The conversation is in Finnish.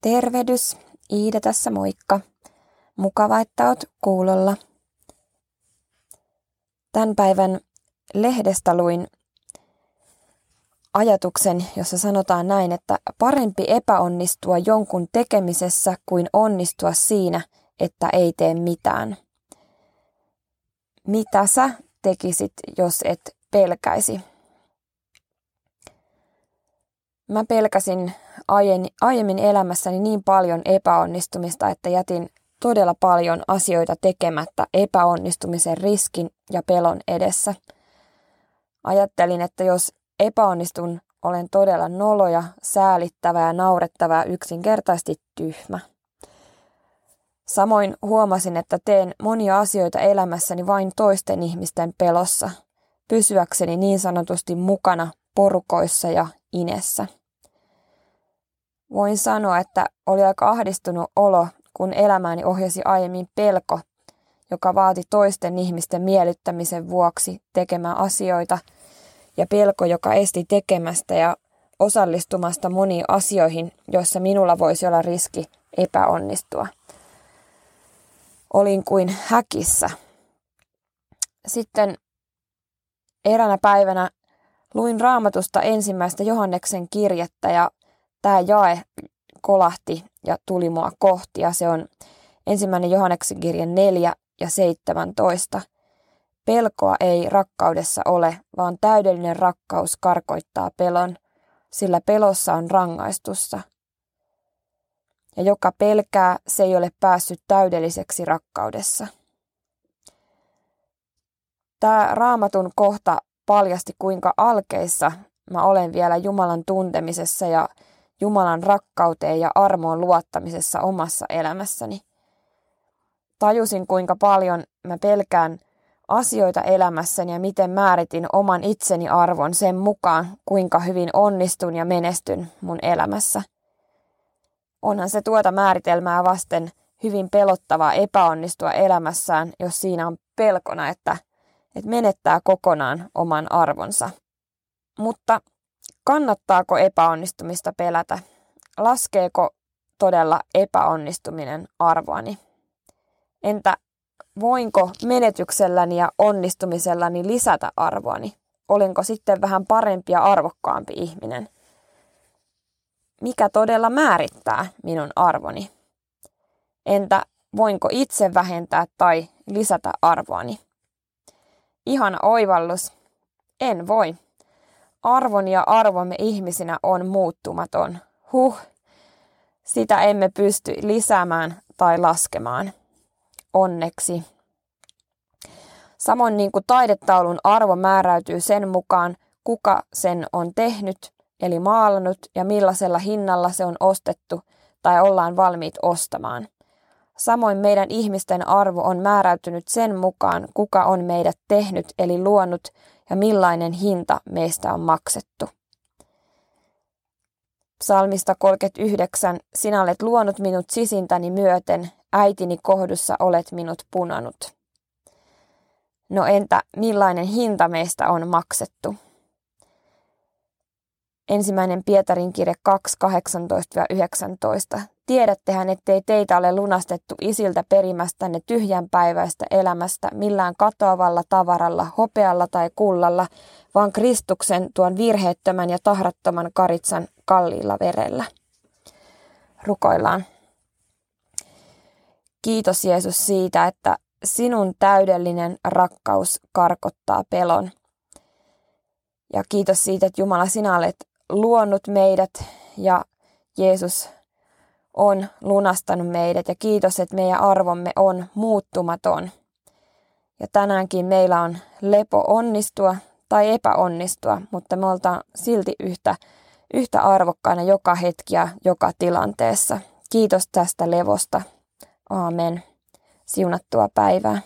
Tervehdys, Iida tässä moikka. Mukava, että oot kuulolla. Tämän päivän lehdestä luin ajatuksen, jossa sanotaan näin, että parempi epäonnistua jonkun tekemisessä kuin onnistua siinä, että ei tee mitään. Mitä sä tekisit, jos et pelkäisi? Mä pelkäsin aiemmin elämässäni niin paljon epäonnistumista, että jätin todella paljon asioita tekemättä epäonnistumisen riskin ja pelon edessä. Ajattelin, että jos epäonnistun, olen todella noloja, säälittävä ja naurettava ja yksinkertaisesti tyhmä. Samoin huomasin, että teen monia asioita elämässäni vain toisten ihmisten pelossa, pysyäkseni niin sanotusti mukana porukoissa ja inessä. Voin sanoa, että oli aika ahdistunut olo, kun elämääni ohjasi aiemmin pelko, joka vaati toisten ihmisten miellyttämisen vuoksi tekemään asioita, ja pelko, joka esti tekemästä ja osallistumasta moniin asioihin, joissa minulla voisi olla riski epäonnistua. Olin kuin häkissä. Sitten eräänä päivänä luin raamatusta ensimmäistä Johanneksen kirjettä ja tämä jae kolahti ja tuli mua kohti ja se on ensimmäinen Johanneksen kirja 4 ja 17. Pelkoa ei rakkaudessa ole, vaan täydellinen rakkaus karkoittaa pelon, sillä pelossa on rangaistussa. Ja joka pelkää, se ei ole päässyt täydelliseksi rakkaudessa. Tämä raamatun kohta paljasti, kuinka alkeissa mä olen vielä Jumalan tuntemisessa ja Jumalan rakkauteen ja armoon luottamisessa omassa elämässäni. Tajusin, kuinka paljon mä pelkään asioita elämässäni ja miten määritin oman itseni arvon sen mukaan, kuinka hyvin onnistun ja menestyn mun elämässä. Onhan se tuota määritelmää vasten hyvin pelottavaa epäonnistua elämässään, jos siinä on pelkona, että, että menettää kokonaan oman arvonsa. Mutta Kannattaako epäonnistumista pelätä? Laskeeko todella epäonnistuminen arvoani? Entä voinko menetykselläni ja onnistumisellani lisätä arvoani? Olenko sitten vähän parempi ja arvokkaampi ihminen? Mikä todella määrittää minun arvoni? Entä voinko itse vähentää tai lisätä arvoani? Ihan oivallus. En voi arvon ja arvomme ihmisinä on muuttumaton. Huh, sitä emme pysty lisäämään tai laskemaan. Onneksi. Samoin niin kuin taidetaulun arvo määräytyy sen mukaan, kuka sen on tehnyt, eli maalannut ja millaisella hinnalla se on ostettu tai ollaan valmiit ostamaan. Samoin meidän ihmisten arvo on määräytynyt sen mukaan, kuka on meidät tehnyt eli luonut ja millainen hinta meistä on maksettu. Psalmista 39. Sinä olet luonut minut sisintäni myöten, äitini kohdussa olet minut punanut. No entä millainen hinta meistä on maksettu? Ensimmäinen Pietarin kirje 2, 18-19. Tiedättehän, ettei teitä ole lunastettu isiltä perimästänne tyhjänpäiväistä elämästä millään katoavalla tavaralla, hopealla tai kullalla, vaan Kristuksen tuon virheettömän ja tahrattoman karitsan kalliilla verellä. Rukoillaan. Kiitos Jeesus siitä, että sinun täydellinen rakkaus karkottaa pelon. Ja kiitos siitä, että Jumala, sinä olet luonut meidät ja Jeesus on lunastanut meidät ja kiitos, että meidän arvomme on muuttumaton. Ja tänäänkin meillä on lepo onnistua tai epäonnistua, mutta me oltaan silti yhtä, yhtä arvokkaina joka hetki ja joka tilanteessa. Kiitos tästä levosta. Aamen. Siunattua päivää.